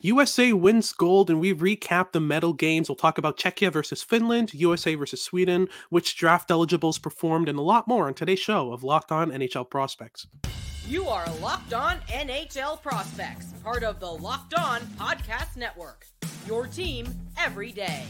USA wins gold, and we recap the medal games. We'll talk about Czechia versus Finland, USA versus Sweden, which draft eligibles performed, and a lot more on today's show of Locked On NHL Prospects. You are Locked On NHL Prospects, part of the Locked On Podcast Network. Your team every day.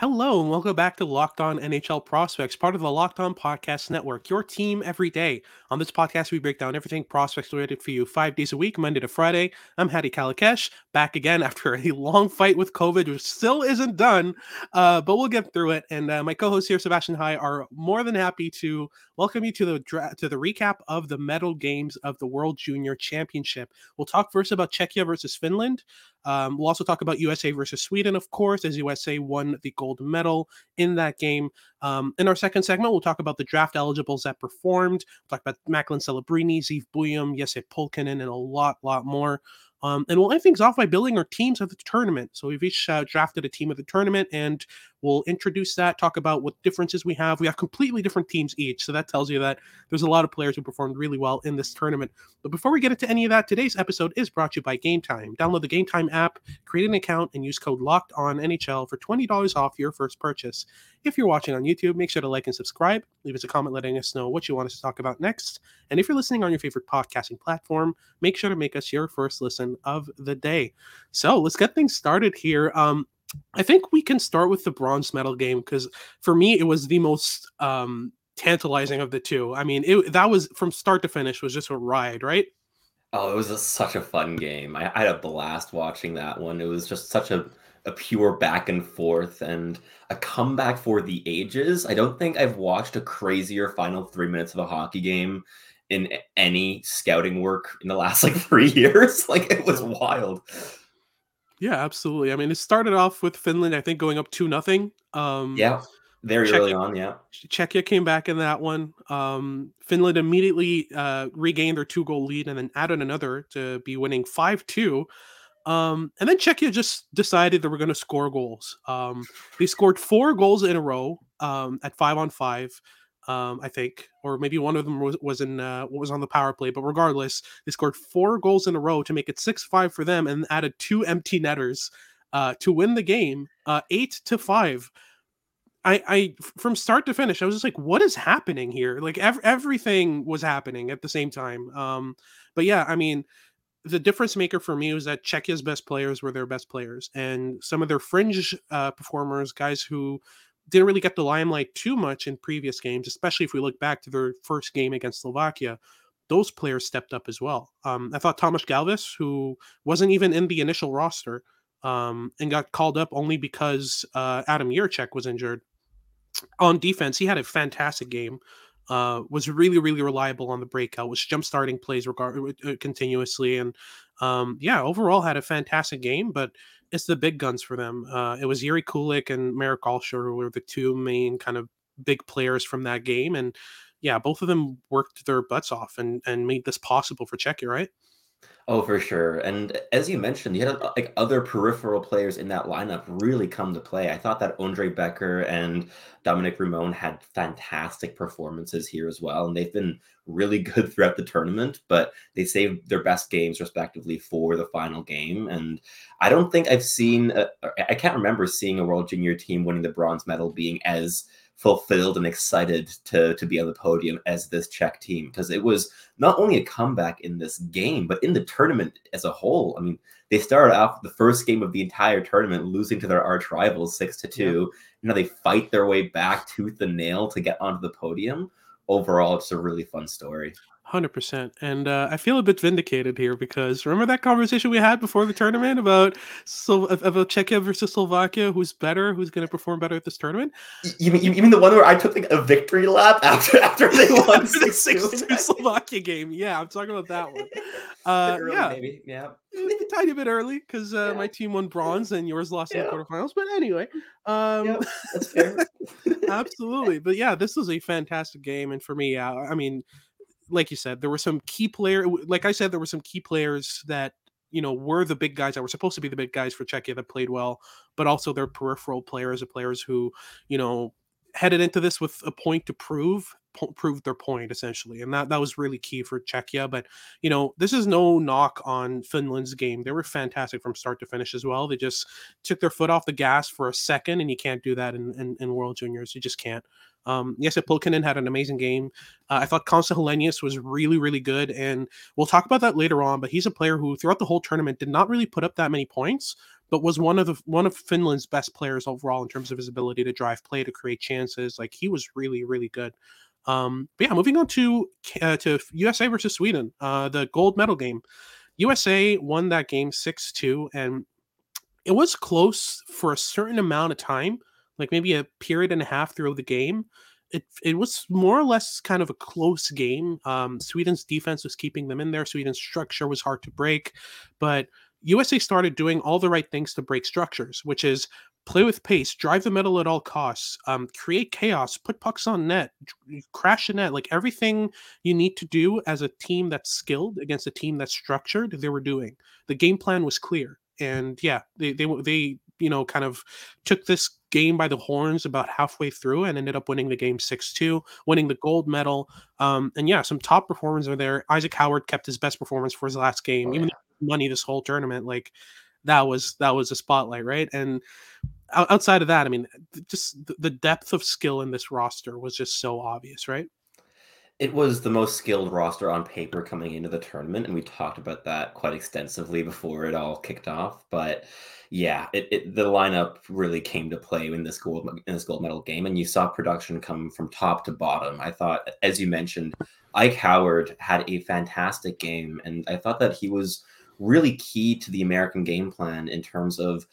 Hello, and welcome back to Locked On NHL Prospects, part of the Locked On Podcast Network, your team every day. On this podcast, we break down everything prospects related for you five days a week, Monday to Friday. I'm Hadi Kalakeche, back again after a long fight with COVID, which still isn't done, uh, but we'll get through it. And uh, my co-hosts here, Sebastian High, are more than happy to welcome you to the dra- to the recap of the medal games of the World Junior Championship. We'll talk first about Czechia versus Finland. Um, we'll also talk about USA versus Sweden, of course, as USA won the gold medal in that game. Um, in our second segment, we'll talk about the draft eligibles that performed. We'll talk about Macklin Celebrini, Zeev Buium, Jesse Pulkkinen, and a lot, lot more. Um, and we'll end things off by building our teams of the tournament. So we've each uh, drafted a team of the tournament, and we'll introduce that, talk about what differences we have. We have completely different teams each, so that tells you that there's a lot of players who performed really well in this tournament. But before we get into any of that, today's episode is brought to you by Game Time. Download the Game Time app, create an account, and use code Locked On NHL for twenty dollars off your first purchase. If you're watching on YouTube, make sure to like and subscribe. Leave us a comment letting us know what you want us to talk about next. And if you're listening on your favorite podcasting platform, make sure to make us your first listen of the day. So let's get things started here. Um, I think we can start with the bronze medal game because for me it was the most um, tantalizing of the two. I mean, it, that was from start to finish was just a ride, right? Oh, it was a, such a fun game. I, I, had a blast watching that one. It was just such a a pure back and forth and a comeback for the ages. I don't think I've watched a crazier final three minutes of a hockey game in any scouting work in the last like three years. Like it was wild. Yeah, absolutely. I mean, it started off with Finland, I think, going up two nothing. Um, yeah, very Czechia, early on. Yeah, Czechia came back in that one. Um, Finland immediately uh, regained their two goal lead and then added another to be winning five two. Um, and then Czechia just decided they were going to score goals. Um, they scored four goals in a row um, at five on five, um, I think, or maybe one of them was, was in uh, what was on the power play. But regardless, they scored four goals in a row to make it six five for them, and added two empty netters uh, to win the game, uh, eight to five. I, I from start to finish, I was just like, what is happening here? Like ev- everything was happening at the same time. Um, but yeah, I mean the difference maker for me was that Czechia's best players were their best players, and some of their fringe uh, performers, guys who didn't really get the limelight too much in previous games, especially if we look back to their first game against Slovakia. Those players stepped up as well. Um, I thought Thomas Galvas, who wasn't even in the initial roster, um, and got called up only because uh, Adam Jiricek was injured. On defense, he had a fantastic game uh, was really really reliable on the breakout, was jump starting plays regard uh, continuously, and um, yeah, overall had a fantastic game. But it's the big guns for them. Uh, it was Yuri Kulich and Alscher who were the two main kind of big players from that game, and yeah, both of them worked their butts off and and made this possible for Czechia, right? Oh, for sure. And as you mentioned, you had uh, like other peripheral players in that lineup really come to play. I thought that Ondrej Becher and Dominic Rymon had fantastic performances here as well. And they've been really good throughout the tournament, but they saved their best games respectively for the final game. And I don't think I've seen, a, I can't remember seeing a World Junior team winning the bronze medal being as fulfilled and excited to to be on the podium as this Czech team because it was not only a comeback in this game but in the tournament as a whole. I mean, they started off the first game of the entire tournament losing to their arch rivals six to two. Yeah. Now they fight their way back tooth and nail to get onto the podium. Overall, it's a really fun story. Hundred percent, and uh, I feel a bit vindicated here because remember that conversation we had before the tournament about so about Czechia versus Slovakia, who's better, who's going to perform better at this tournament? You mean you mean the one where I took like a victory lap after after they won the six two Slovakia game? Yeah, I'm talking about that one. Uh, early, yeah, maybe, yeah, a tiny bit early because uh, yeah. my team won bronze and yours lost yeah. in the quarterfinals. But anyway, um, yeah, that's fair. absolutely. But yeah, this was a fantastic game, and for me, I mean like you said, there were some key player. Like I said, there were some key players that you know were the big guys that were supposed to be the big guys for Czechia that played well, but also their peripheral players, the players who you know headed into this with a point to prove po- proved their point essentially and that that was really key for czechia but you know this is no knock on finland's game. They were fantastic from start to finish as well. They just took their foot off the gas for a second and you can't do that in, in, in world juniors. You just can't um, yes, Pulkkinen had an amazing game. Uh, I thought Konsta Helenius was really, really good, and we'll talk about that later on. But he's a player who, throughout the whole tournament, did not really put up that many points, but was one of the one of Finland's best players overall in terms of his ability to drive play, to create chances. Like he was really, really good. Um, but yeah, moving on to uh, to USA versus Sweden, uh, the gold medal game. USA won that game six two, and it was close for a certain amount of time, like maybe a period and a half through the game. It, it was more or less kind of a close game. Um, Sweden's defense was keeping them in there. Sweden's structure was hard to break, but USA started doing all the right things to break structures, which is play with pace, drive the middle at all costs, um, create chaos, put pucks on net, crash the net, like everything you need to do as a team that's skilled against a team that's structured. They were doing the game plan was clear, and yeah, they they they you know kind of took this game by the horns about halfway through and ended up winning the game 6-2 winning the gold medal um, and yeah some top performers are there isaac howard kept his best performance for his last game oh, even yeah. money this whole tournament like that was that was a spotlight right and outside of that, I mean, just the depth of skill in this roster was just so obvious, right? It was the most skilled roster on paper coming into the tournament, and we talked about that quite extensively before it all kicked off. But yeah, it, it, the lineup really came to play in this gold in this gold medal game, and you saw production come from top to bottom. I thought, as you mentioned, Ike Howard had a fantastic game, and I thought that he was really key to the American game plan in terms of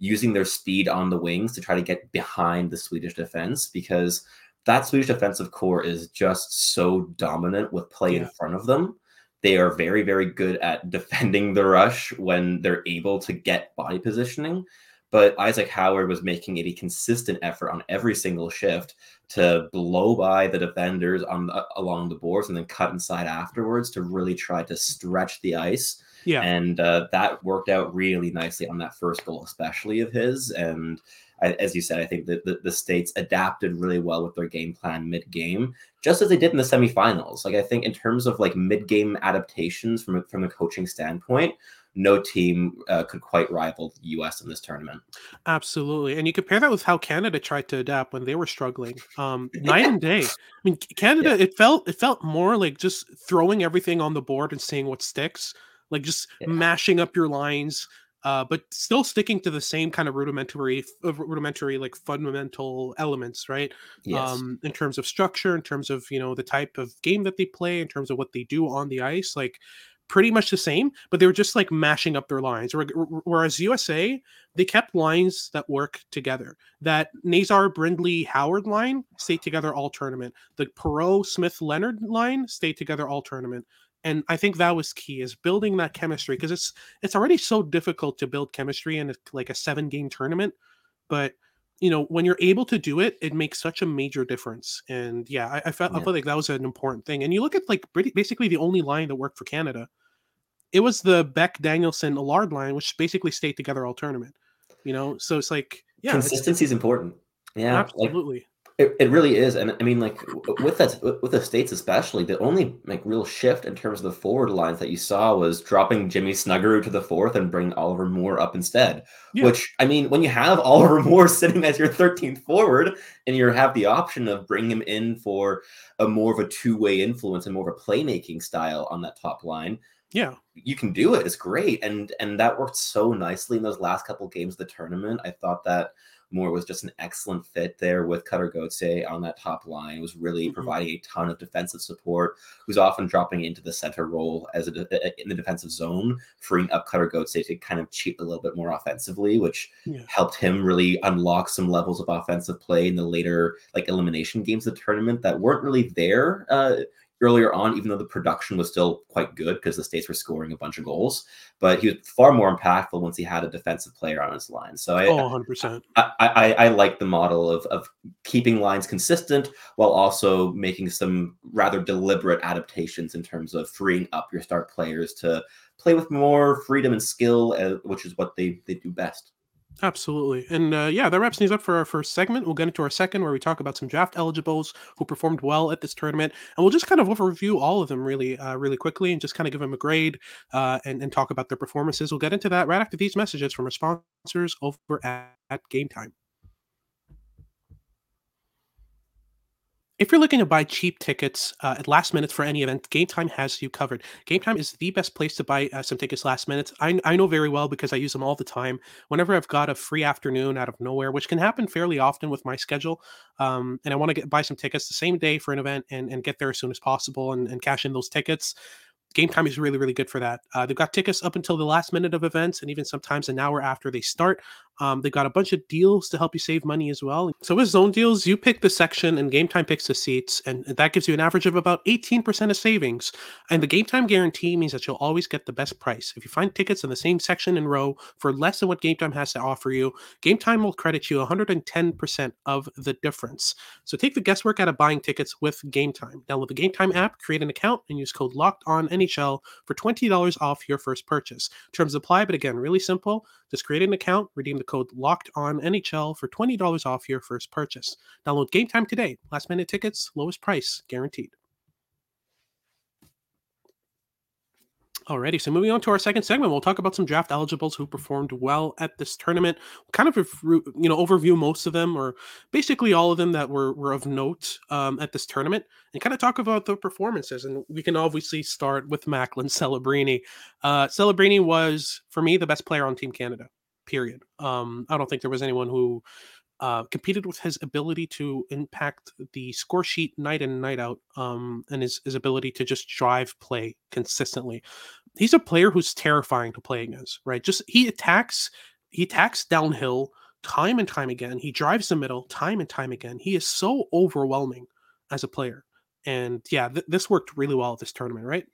using their speed on the wings to try to get behind the Swedish defense because that Swedish defensive core is just so dominant with play yeah. in front of them. They are very, very good at defending the rush when they're able to get body positioning. But Isaac Howard was making it a consistent effort on every single shift to blow by the defenders on the, along the boards and then cut inside afterwards to really try to stretch the ice yeah. And uh, that worked out really nicely on that first goal, especially of his. And I, as you said, I think that the, the, States adapted really well with their game plan mid game, just as they did in the semifinals. Like, I think in terms of like mid game adaptations from, from a coaching standpoint, no team uh, could quite rival the U.S. in this tournament. Absolutely, and you compare that with how Canada tried to adapt when they were struggling, um, night and day. I mean, Canada, yeah. it felt it felt more like just throwing everything on the board and seeing what sticks like just yeah. mashing up your lines uh, but still sticking to the same kind of rudimentary uh, rudimentary like fundamental elements right? Yes. um in terms of structure in terms of you know the type of game that they play in terms of what they do on the ice like pretty much the same but they were just like mashing up their lines. Whereas usa they kept lines that work together. That nazar brindley howard line stayed together all tournament. The perreault smith leonard line stayed together all tournament and i think that was key is building that chemistry because it's it's already so difficult to build chemistry in a, like a seven game tournament but you know when you're able to do it it makes such a major difference and yeah i, I felt yeah. i felt like that was an important thing and you look at like basically the only line that worked for canada it was the beck danielson allard line which basically stayed together all tournament you know so it's like yeah consistency is important yeah absolutely like, it, it really is, and I mean, like with that, with the states especially, the only like real shift in terms of the forward lines that you saw was dropping Jimmy Snuggerud to the fourth and bringing Oliver Moore up instead. Yeah. Which I mean, when you have Oliver Moore sitting as your 13th forward, and you have the option of bringing him in for a more of a two-way influence and more of a playmaking style on that top line, yeah, you can do it. It's great, and and that worked so nicely in those last couple games of the tournament. I thought that Moore was just an excellent fit there with Cutter Gauthier on that top line. Was really mm-hmm. providing a ton of defensive support. Who's often dropping into the center role as de- in the defensive zone, freeing up Cutter Gauthier to kind of cheat a little bit more offensively, which yeah. helped him really unlock some levels of offensive play in the later like elimination games of the tournament that weren't really there. Uh, earlier on, even though the production was still quite good because the States were scoring a bunch of goals. But he was far more impactful once he had a defensive player on his line. So I, oh, 100%. I, I, I like the model of, of keeping lines consistent while also making some rather deliberate adaptations in terms of freeing up your start players to play with more freedom and skill, uh, which is what they, they do best. Absolutely. And uh, yeah, that wraps things up for our first segment. We'll get into our second, where we talk about some draft eligibles who performed well at this tournament. And we'll just kind of overview all of them really, uh, really quickly and just kind of give them a grade uh, and, and talk about their performances. We'll get into that right after these messages from our sponsors over at, at Game Time. If you're looking to buy cheap tickets uh, at last minute for any event, Game Time has you covered. Game Time is the best place to buy uh, some tickets last minute. I, I know very well because I use them all the time. Whenever I've got a free afternoon out of nowhere, which can happen fairly often with my schedule, um, and I want to get buy some tickets the same day for an event and, and get there as soon as possible and, and cash in those tickets. Game Time is really, really good for that. Uh, they've got tickets up until the last minute of events and even sometimes an hour after they start. Um, they've got a bunch of deals to help you save money as well. So with zone deals, you pick the section and Game Time picks the seats, and that gives you an average of about 18% of savings. And the Game Time guarantee means that you'll always get the best price. If you find tickets in the same section and row for less than what Game Time has to offer you, Game Time will credit you 110% of the difference. So take the guesswork out of buying tickets with Game Time. Download the Game Time app, create an account, and use code Locked On for $20 off your first purchase. Terms apply, but again, really simple. Just create an account, redeem the code Locked On NHL for twenty dollars off your first purchase. Download Game Time today. Last minute tickets, lowest price guaranteed. Alrighty, so moving on to our second segment, we'll talk about some draft eligibles who performed well at this tournament. Kind of you know overview most of them, or basically all of them that were were of note um, at this tournament, and kind of talk about the performances. And we can obviously start with Macklin Celebrini. Uh, Celebrini was for me the best player on Team Canada. Period. Um, I don't think there was anyone who uh, competed with his ability to impact the score sheet night in and night out um, and his, his ability to just drive play consistently. He's a player who's terrifying to play against right? Just he attacks he attacks downhill time and time again. He drives the middle time and time again. He is so overwhelming as a player. And yeah th- this worked really well at this tournament right?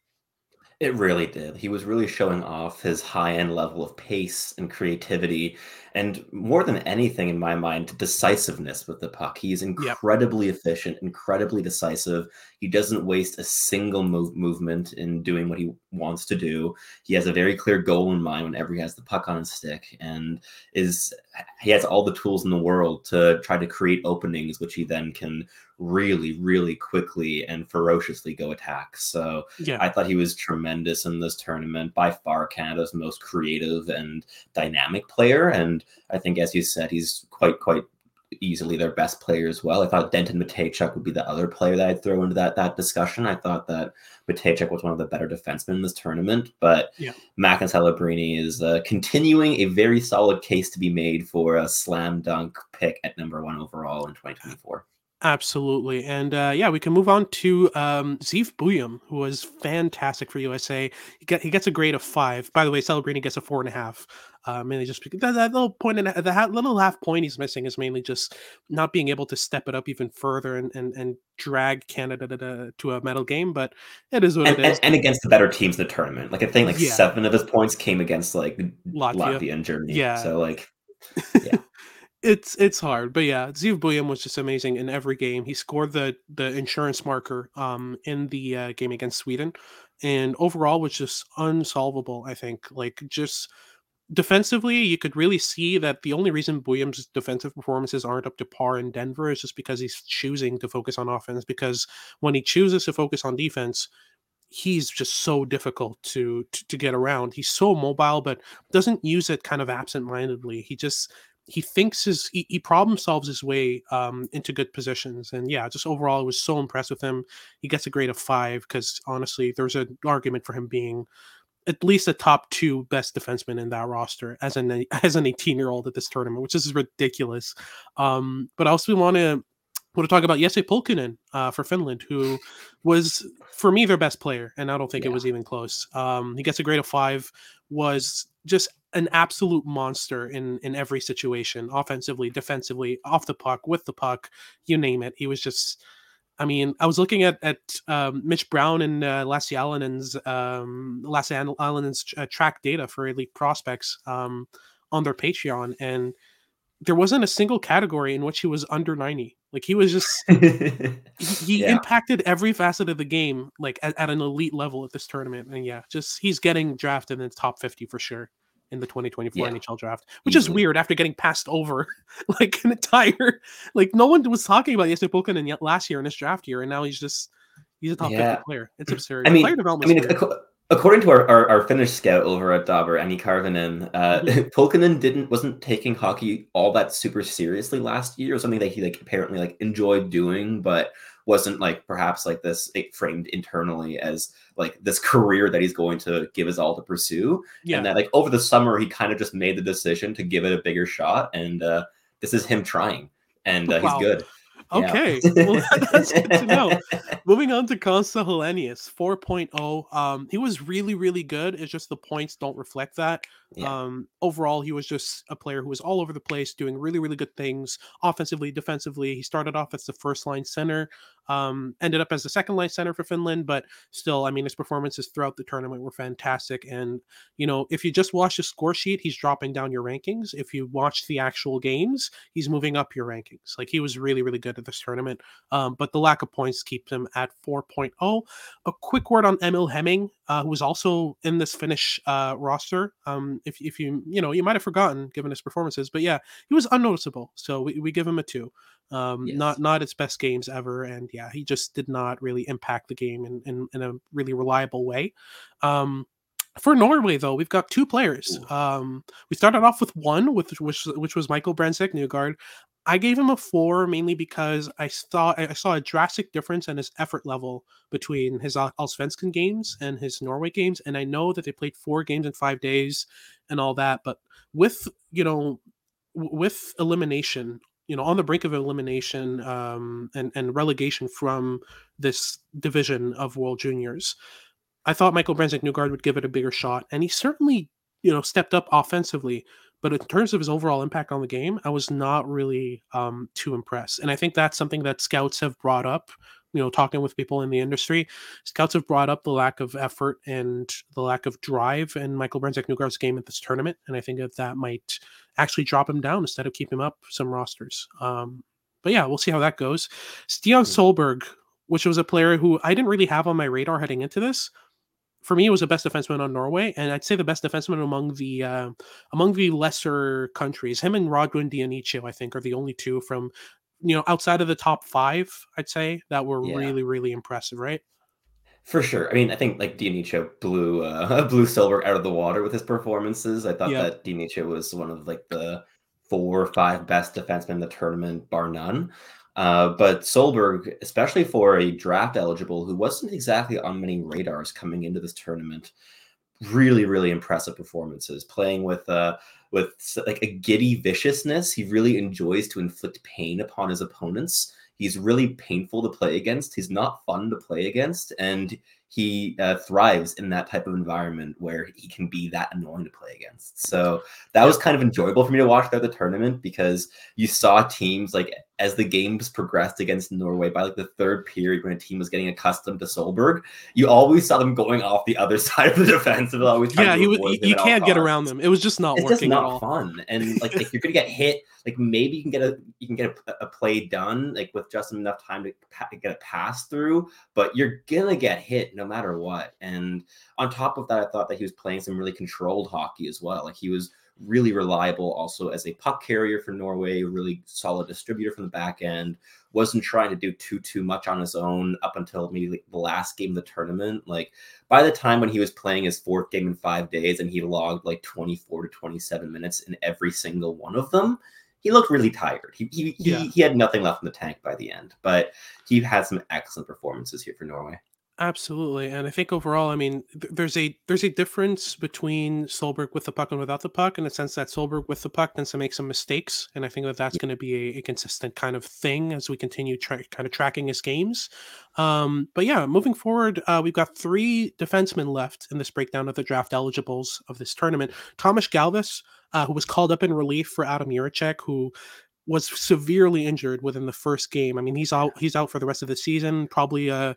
It really did. He was really showing off his high end level of pace and creativity, and more than anything, in my mind, decisiveness with the puck. He's incredibly yep. efficient, incredibly decisive. He doesn't waste a single move movement in doing what he wants to do. He has a very clear goal in mind whenever he has the puck on his stick, and is he has all the tools in the world to try to create openings, which he then can really, really quickly and ferociously go attack. So yeah. I thought he was tremendous in this tournament. By far, Canada's most creative and dynamic player. And I think, as you said, he's quite, quite easily their best player as well. I thought Denton Mateychuk would be the other player that I'd throw into that that discussion. I thought that Mateychuk was one of the better defensemen in this tournament, but yeah. Macklin Celebrini is uh, continuing a very solid case to be made for a slam dunk pick at number one overall in 2024. Absolutely. And uh, yeah, we can move on to um, Zeev Buium, who was fantastic for USA. He, get, he gets a grade of five. By the way, Celebrini gets a four and a half. Uh, mainly just because that, that little point and the little half point he's missing is mainly just not being able to step it up even further and and, and drag Canada to, to a medal game. But it is what and, it is. And, and, against the better teams in the tournament, like I think like yeah. seven of his points came against like Latvia, Latvia and Germany. Yeah. So like, yeah it's it's hard, but yeah, Zeev Buium was just amazing in every game. He scored the the insurance marker um in the uh, game against Sweden, and overall was just unsolvable. I think like just defensively, you could really see that the only reason Buium's defensive performances aren't up to par in Denver is just because he's choosing to focus on offense. Because when he chooses to focus on defense, he's just so difficult to, to, to get around. He's so mobile, but doesn't use it kind of absent-mindedly. He just he thinks his he, he, problem solves his way um, into good positions and yeah just overall i was so impressed with him he gets a grade of five because honestly there's an argument for him being at least a top two best defenseman in that roster as an as an 18 year old at this tournament which is ridiculous um, but i also want to want to talk about Jesse Pulkkinen uh, for Finland, who was for me their best player, and I don't think yeah. it was even close. Um, he gets a grade of five, was just an absolute monster in in every situation, offensively, defensively, off the puck, with the puck, you name it. He was just I mean, I was looking at at um, Mitch Brown and uh, Lassi Alanen's um, Lassi Alanen's uh, track data for elite prospects um, on their Patreon, and there wasn't a single category in which he was under 90. Like he was just he, he yeah. impacted every facet of the game like at, at, an elite level at this tournament. And yeah, just he's getting drafted in the top 50 for sure in the 2024 yeah. NHL draft, which Easily. is weird after getting passed over like an entire like no one was talking about Jesse Pulkkinen last year in this draft year, and now he's just he's a top yeah. 50 player. It's absurd. I mean, player development. I mean, according to our, our, our, Finnish scout over at Dobber, Annie Karvinen, uh, mm-hmm. Pulkkinen didn't wasn't taking hockey all that super seriously last year. Or something that he like apparently like enjoyed doing, but wasn't like perhaps like this framed internally as like this career that he's going to give his all to pursue. Yeah. And that like over the summer he kind of just made the decision to give it a bigger shot, and uh, this is him trying, and uh, wow. he's good. Okay, yeah. well, that's good to know. Moving on to Konsta Helenius, 4.0. Um, he was really, really good. It's just the points don't reflect that. Yeah. Um, overall, he was just a player who was all over the place, doing really, really good things offensively, defensively. He started off as the first line center, um, ended up as the second line center for Finland, but still, I mean, his performances throughout the tournament were fantastic. And, you know, if you just watch the score sheet, he's dropping down your rankings. If you watch the actual games, he's moving up your rankings. Like he was really, really good at this tournament. Um, but the lack of points keeps him at 4.0. A quick word on Emil Hemming, uh, who was also in this Finnish uh, roster. Um, if, if you, you know, you might have forgotten given his performances, but yeah, he was unnoticeable. So we, we give him a two. Um, yes. Not not its best games ever, and yeah, he just did not really impact the game in in, in a really reliable way. Um, for Norway, though, we've got two players. Um, we started off with one, with which which was Michael Brandsegg-Nygård. I gave him a four mainly because I thought I saw a drastic difference in his effort level between his Allsvenskan games and his Norway games, and I know that they played four games in five days and all that. But with you know, with elimination you know on the brink of elimination um, and and relegation from this division of World Juniors. I thought Michael Brandsegg-Nygård would give it a bigger shot, and he certainly you know stepped up offensively. But in terms of his overall impact on the game, I was not really um, too impressed. And I think that's something that scouts have brought up you know talking with people in the industry scouts have brought up the lack of effort and the lack of drive in michael brandsegg-nygård's game at this tournament and i think that that might actually drop him down instead of keep him up some rosters um, but yeah we'll see how that goes stian hmm. solberg which was a player who i didn't really have on my radar heading into this for me, it was the best defenseman on Norway, and I'd say the best defenseman among the uh, among the lesser countries. Him and Radwan Dianicho, I think, are the only two from you know, outside of the top five, I'd say that were yeah. really, really impressive, right? For sure. I mean, I think like Dianicho blew uh, blew Silver out of the water with his performances. I thought yeah. that Dianicho was one of like the four or five best defensemen in the tournament, bar none. Uh, but Solberg, especially for a draft eligible who wasn't exactly on many radars coming into this tournament, really, really impressive performances. Playing with uh, with like a giddy viciousness. He really enjoys to inflict pain upon his opponents. He's really painful to play against. He's not fun to play against, and he uh, thrives in that type of environment where he can be that annoying to play against. So that was kind of enjoyable for me to watch throughout the tournament because you saw teams like as the games progressed against Norway by like the third period when a team was getting accustomed to Solberg, you always saw them going off the other side of the defense. And always yeah, he was, you can't get around them. It was just not it's working. Just not fun. And like if you're gonna get hit, like maybe you can get a you can get a, a play done like with just enough time to pa- get a pass through, but you're gonna get hit no matter what. And on top of that, I thought that he was playing some really controlled hockey as well. Like he was really reliable also as a puck carrier for Norway, really solid distributor from the back end. Wasn't trying to do too too much on his own up until maybe the last game of the tournament. Like by the time when he was playing his fourth game in five days and he logged like 24 to 27 minutes in every single one of them, he looked really tired. He he, yeah. he, he had nothing left in the tank by the end, but he had some excellent performances here for Norway. Absolutely, and I think overall, I mean, th- there's a there's a difference between Solberg with the puck and without the puck, in the sense that Solberg with the puck tends to make some mistakes, and I think that that's going to be a, a, consistent kind of thing as we continue tra- kind of tracking his games. Um, but yeah, moving forward, uh, we've got three defensemen left in this breakdown of the draft eligibles of this tournament. Thomas Galvas, uh, who was called up in relief for Adam Jiricek, who was severely injured within the first game. I mean, he's out he's out for the rest of the season, probably uh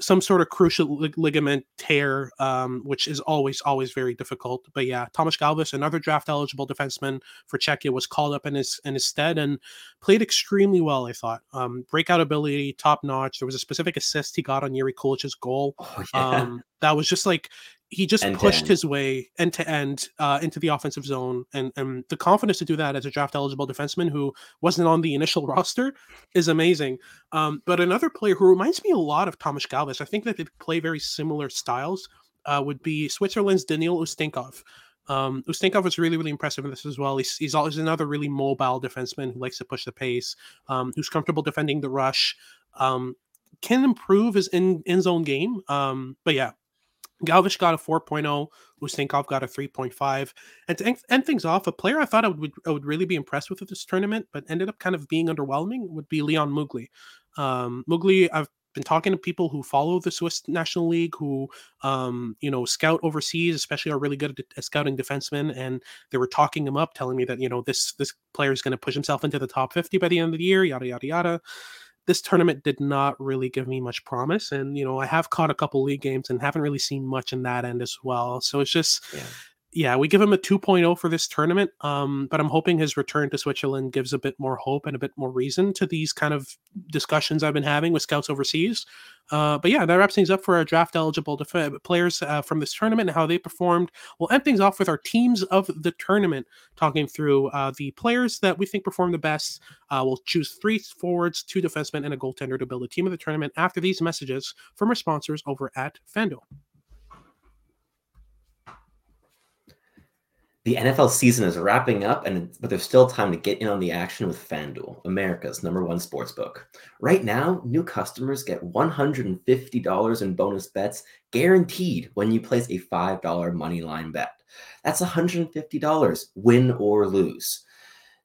some sort of crucial lig- ligament tear, um, which is always always very difficult. But yeah, Thomas Galvas, another draft eligible defenseman for Czechia, was called up in his in his stead and played extremely well. I thought um, breakout ability, top notch. There was a specific assist he got on Yuri Kulich's goal. Oh, yeah. um, that was just like he just pushed his way end to end uh, into the offensive zone, and and the confidence to do that as a draft eligible defenseman who wasn't on the initial roster is amazing. Um, but another player who reminds me a lot of Thomas Galvas, I think that they play very similar styles, uh, would be Switzerland's Daniil Ustinkov. Um, Ustinkov was really, really impressive in this as well. He's, he's always another really mobile defenseman who likes to push the pace, um, who's comfortable defending the rush, um, can improve his in in zone game. Um, but yeah, Galvas got a 4.0. Ustinkov got a 3.5. And to end things off, a player I thought I would, I would really be impressed with at this tournament, but ended up kind of being underwhelming would be Leon Muggli. Um, Muggli, I've been talking to people who follow the Swiss National League, who, um, you know, scout overseas, especially are really good at, scouting defensemen, and they were talking him up, telling me that you know this this player is going to push himself into the top 50 by the end of the year, yada yada yada this tournament did not really give me much promise. And, you know, I have caught a couple league games and haven't really seen much in that end as well. So it's just, yeah yeah, we give him a 2.0 for this tournament. Um, but I'm hoping his return to Switzerland gives a bit more hope and a bit more reason to these kind of discussions I've been having with scouts overseas. Uh, but yeah, that wraps things up for our draft eligible def- players uh, from this tournament and how they performed. We'll end things off with our teams of the tournament, talking through uh, the players that we think performed the best. Uh, we'll choose three forwards, two defensemen, and a goaltender to build a team of the tournament after these messages from our sponsors over at FanDuel. The NFL season is wrapping up, and but there's still time to get in on the action with FanDuel, America's number one sports book. Right now, new customers get $150 in bonus bets guaranteed when you place a $5 money line bet. That's $150, win or lose.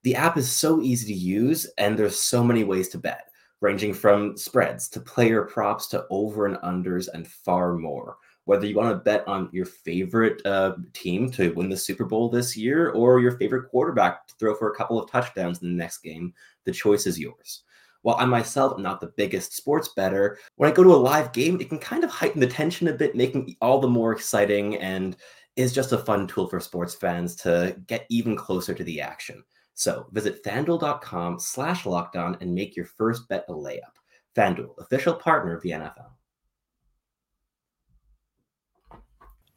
The app is so easy to use, and there's so many ways to bet, ranging from spreads to player props to over and unders and far more whether you want to bet on your favorite uh, team to win the Super Bowl this year or your favorite quarterback to throw for a couple of touchdowns in the next game, the choice is yours. While I myself am not the biggest sports better, when I go to a live game, it can kind of heighten the tension a bit, making all the more exciting and is just a fun tool for sports fans to get even closer to the action. So visit fanduel.com slash lockdown and make your first bet a layup. FanDuel, official partner of the NFL.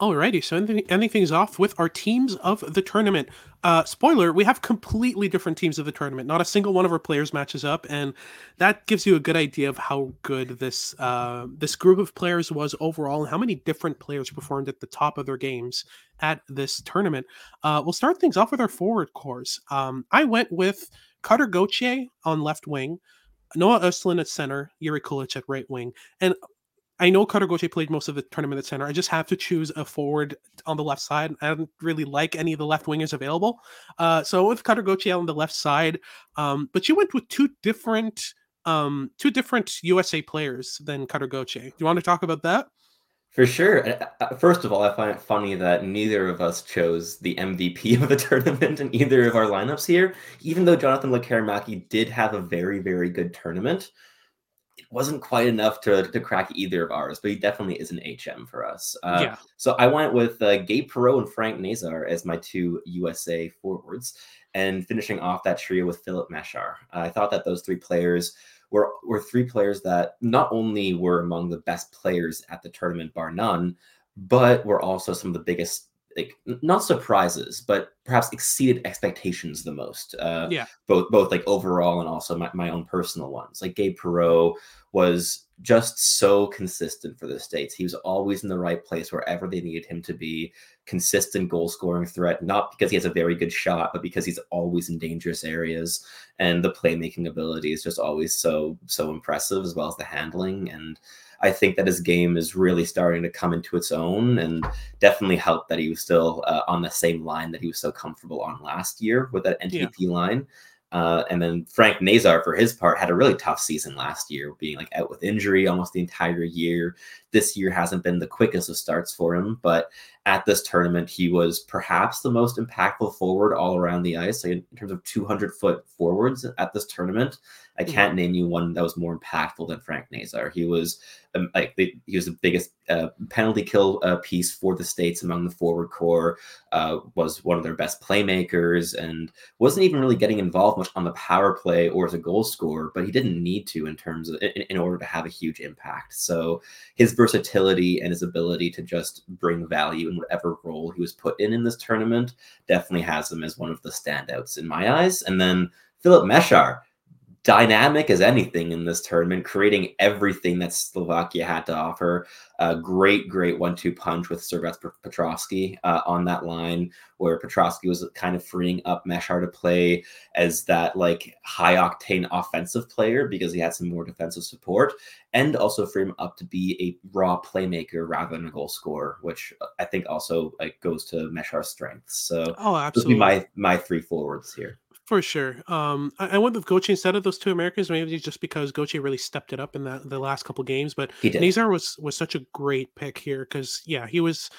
Alrighty, so ending, ending things off with our teams of the tournament. Uh, spoiler: we have completely different teams of the tournament. Not a single one of our players matches up, and that gives you a good idea of how good this uh, this group of players was overall, and how many different players performed at the top of their games at this tournament. Uh, we'll start things off with our forward cores. Um, I went with Cutter Gauthier on left wing, Noah Östlund at center, Yuri Kulich at right wing, and I know Gauthier played most of the tournament at center. I just have to choose a forward on the left side. I don't really like any of the left wingers available. Uh, so with Gauthier on the left side, um, but you went with two different um, two different USA players than Gauthier. Do you want to talk about that? For sure. First of all, I find it funny that neither of us chose the MVP of the tournament in either of our lineups here, even though Jonathan Lekkerimaki did have a very, very good tournament it wasn't quite enough to, to crack either of ours, but he definitely is an HM for us. Uh, yeah. So I went with uh, Gabe Perreault and Frank Nazar as my two USA forwards, and finishing off that trio with Filip Mesar. I thought that those three players were were three players that not only were among the best players at the tournament, bar none, but were also some of the biggest like not surprises, but perhaps exceeded expectations the most. Uh, yeah. Both both like overall and also my, my own personal ones. Like Gabe Perreault was just so consistent for the states. He was always in the right place wherever they needed him to be. Consistent goal scoring threat, not because he has a very good shot, but because he's always in dangerous areas. And the playmaking ability is just always so so impressive, as well as the handling and I think that his game is really starting to come into its own and definitely helped that he was still uh, on the same line that he was so comfortable on last year with that NTP yeah. line. Uh, and then Frank Nazar, for his part, had a really tough season last year, being like out with injury almost the entire year. This year hasn't been the quickest of starts for him, but at this tournament, he was perhaps the most impactful forward all around the ice. Like in terms of 200 foot forwards at this tournament, I mm-hmm. can't name you one that was more impactful than Frank Nazar. He was um, like the, he was the biggest uh, penalty kill uh, piece for the states among the forward core. Uh, was one of their best playmakers and wasn't even really getting involved much on the power play or as a goal scorer. But he didn't need to in terms of in, in order to have a huge impact. So his versatility and his ability to just bring value in whatever role he was put in in this tournament definitely has him as one of the standouts in my eyes. And then Philip Mesar dynamic as anything in this tournament, creating everything that Slovakia had to offer. A great, great one-two punch with Servac Petrovsky uh, on that line, where Petrovsky was kind of freeing up Meshar to play as that like high-octane offensive player because he had some more defensive support, and also free him up to be a raw playmaker rather than a goal scorer, which I think also like goes to Meshar's strengths. So, oh, absolutely, be my my three forwards here. For sure. Um, I, I went with Gauthier instead of those two Americans, maybe just because Gauthier really stepped it up in that the last couple games. But Nazar was was such a great pick here because yeah, he was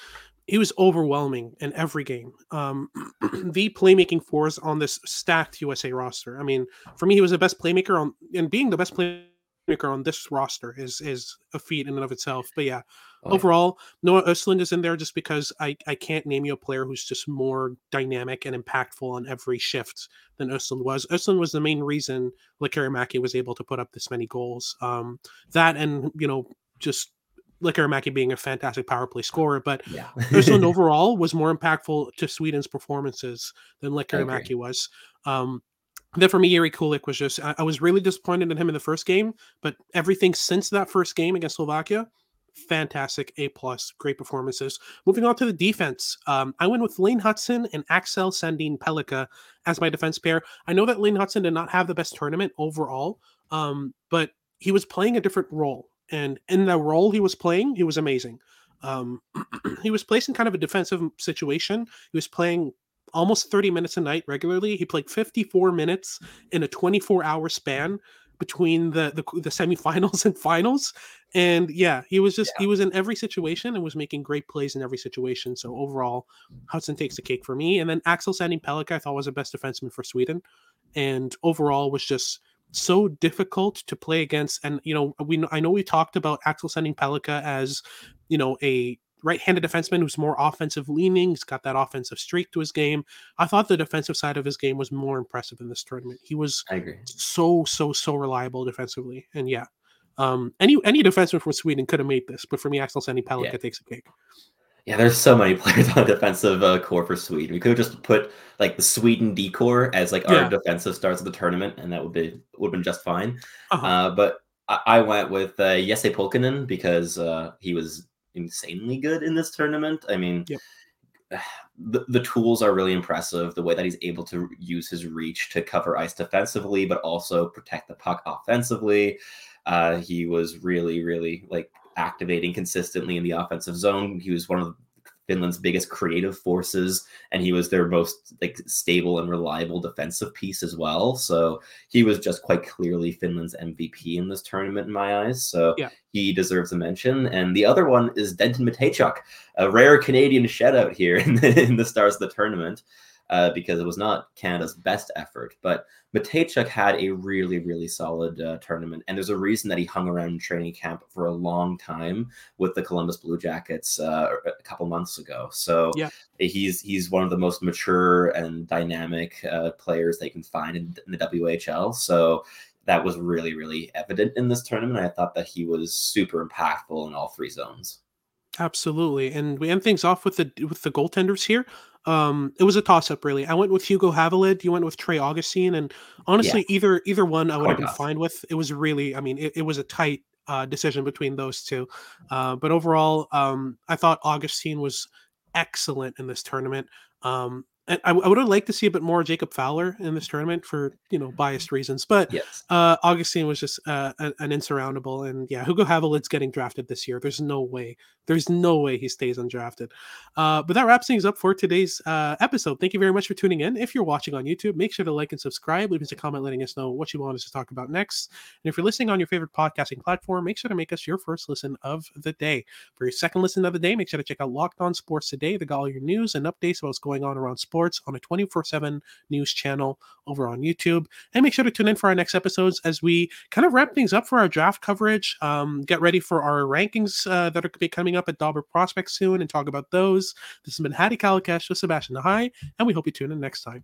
he was overwhelming in every game. Um, the playmaking force on this stacked USA roster. I mean, for me, he was the best playmaker on, and being the best on this roster is is a feat in and of itself. But yeah, oh, overall, yeah. Noah Östlund is in there just because I I can't name you a player who's just more dynamic and impactful on every shift than Östlund was. Östlund was the main reason Lekkerimaki was able to put up this many goals. Um, that and you know just Lekkerimaki being a fantastic power play scorer, but yeah. Östlund overall was more impactful to Sweden's performances than Lekkerimaki was. Um, then for me, Yuri Kulich was just I, I, was really disappointed in him in the first game, but everything since that first game against Slovakia, fantastic, A plus, great performances. Moving on to the defense, um, I went with Lane Hutson and Axel Sandin Pellikka as my defense pair. I know that Lane Hutson did not have the best tournament overall, um, but he was playing a different role, and in the role he was playing, he was amazing. Um, he was placed in kind of a defensive situation. He was playing almost 30 minutes a night regularly. He played 54 minutes in a 24 hour span between the, the, the semifinals and finals. And yeah, he was just yeah. he was in every situation and was making great plays in every situation. So overall, Hutson takes the cake for me. And then Axel Sandin Pellikka, I thought was the best defenseman for Sweden, and overall was just so difficult to play against. And you know, we I know we talked about Axel Sandin Pellikka as you know a right-handed defenseman who's more offensive leaning. He's got that offensive streak to his game. I thought the defensive side of his game was more impressive in this tournament. He was I agree. so so so reliable defensively, and yeah, um, any any defenseman from Sweden could have made this, but for me, Axel Sandin Pellikka yeah. takes a cake. Yeah, there's so many players on the defensive uh, core for Sweden. We could have just put like the Sweden D core as like our defensive starts of the tournament, and that would be would have been just fine. Uh-huh. Uh, but I, I, went with uh, Jesse Pulkkinen because uh, he was insanely good in this tournament. I mean, yep. the, the tools are really impressive. The way that he's able to use his reach to cover ice defensively, but also protect the puck offensively. Uh, he was really, really like activating consistently in the offensive zone. He was one of Finland's biggest creative forces, and he was their most like stable and reliable defensive piece as well. So he was just quite clearly Finland's MVP in this tournament in my eyes. So yeah. he deserves a mention. And the other one is Denton Mateychuk, a rare Canadian shutout here in the, in the stars of the tournament uh, because it was not Canada's best effort. But Mateychuk had a really, really solid uh, tournament. And there's a reason that he hung around in training camp for a long time with the Columbus Blue Jackets uh, a couple months ago. So yeah. he's he's one of the most mature and dynamic uh, players they can find in, in the WHL. So that was really, really evident in this tournament. I thought that he was super impactful in all three zones. Absolutely, and we end things off with the with the goaltenders here. Um, it was a toss up, really. I went with Hugo Havelid. You went with Trey Augustine, and honestly, yeah. either either one I would have been fine with. It was really, I mean, it, it was a tight uh, decision between those two. Uh, but overall, um, I thought Augustine was excellent in this tournament. Um, I, I would have liked to see a bit more Jacob Fowler in this tournament for you know biased reasons, but yes. uh, Augustine was just uh, an, insurmountable, and yeah, Hugo Havelid's getting drafted this year. There's no way, there's no way he stays undrafted. Uh, but that wraps things up for today's uh, episode. Thank you very much for tuning in. If you're watching on YouTube, make sure to like and subscribe. Leave us a comment letting us know what you want us to talk about next. And if you're listening on your favorite podcasting platform, make sure to make us your first listen of the day. For your second listen of the day, make sure to check out Locked On Sports Today. They got all your news and updates about what's going on around sports on a 24 7 news channel over on YouTube. And make sure to tune in for our next episodes as we kind of wrap things up for our draft coverage, um, get ready for our rankings uh, that are be coming up at Dobber Prospects soon and talk about those. This has been Hadi Kalakeche with Sebastian High, and we hope you tune in next time.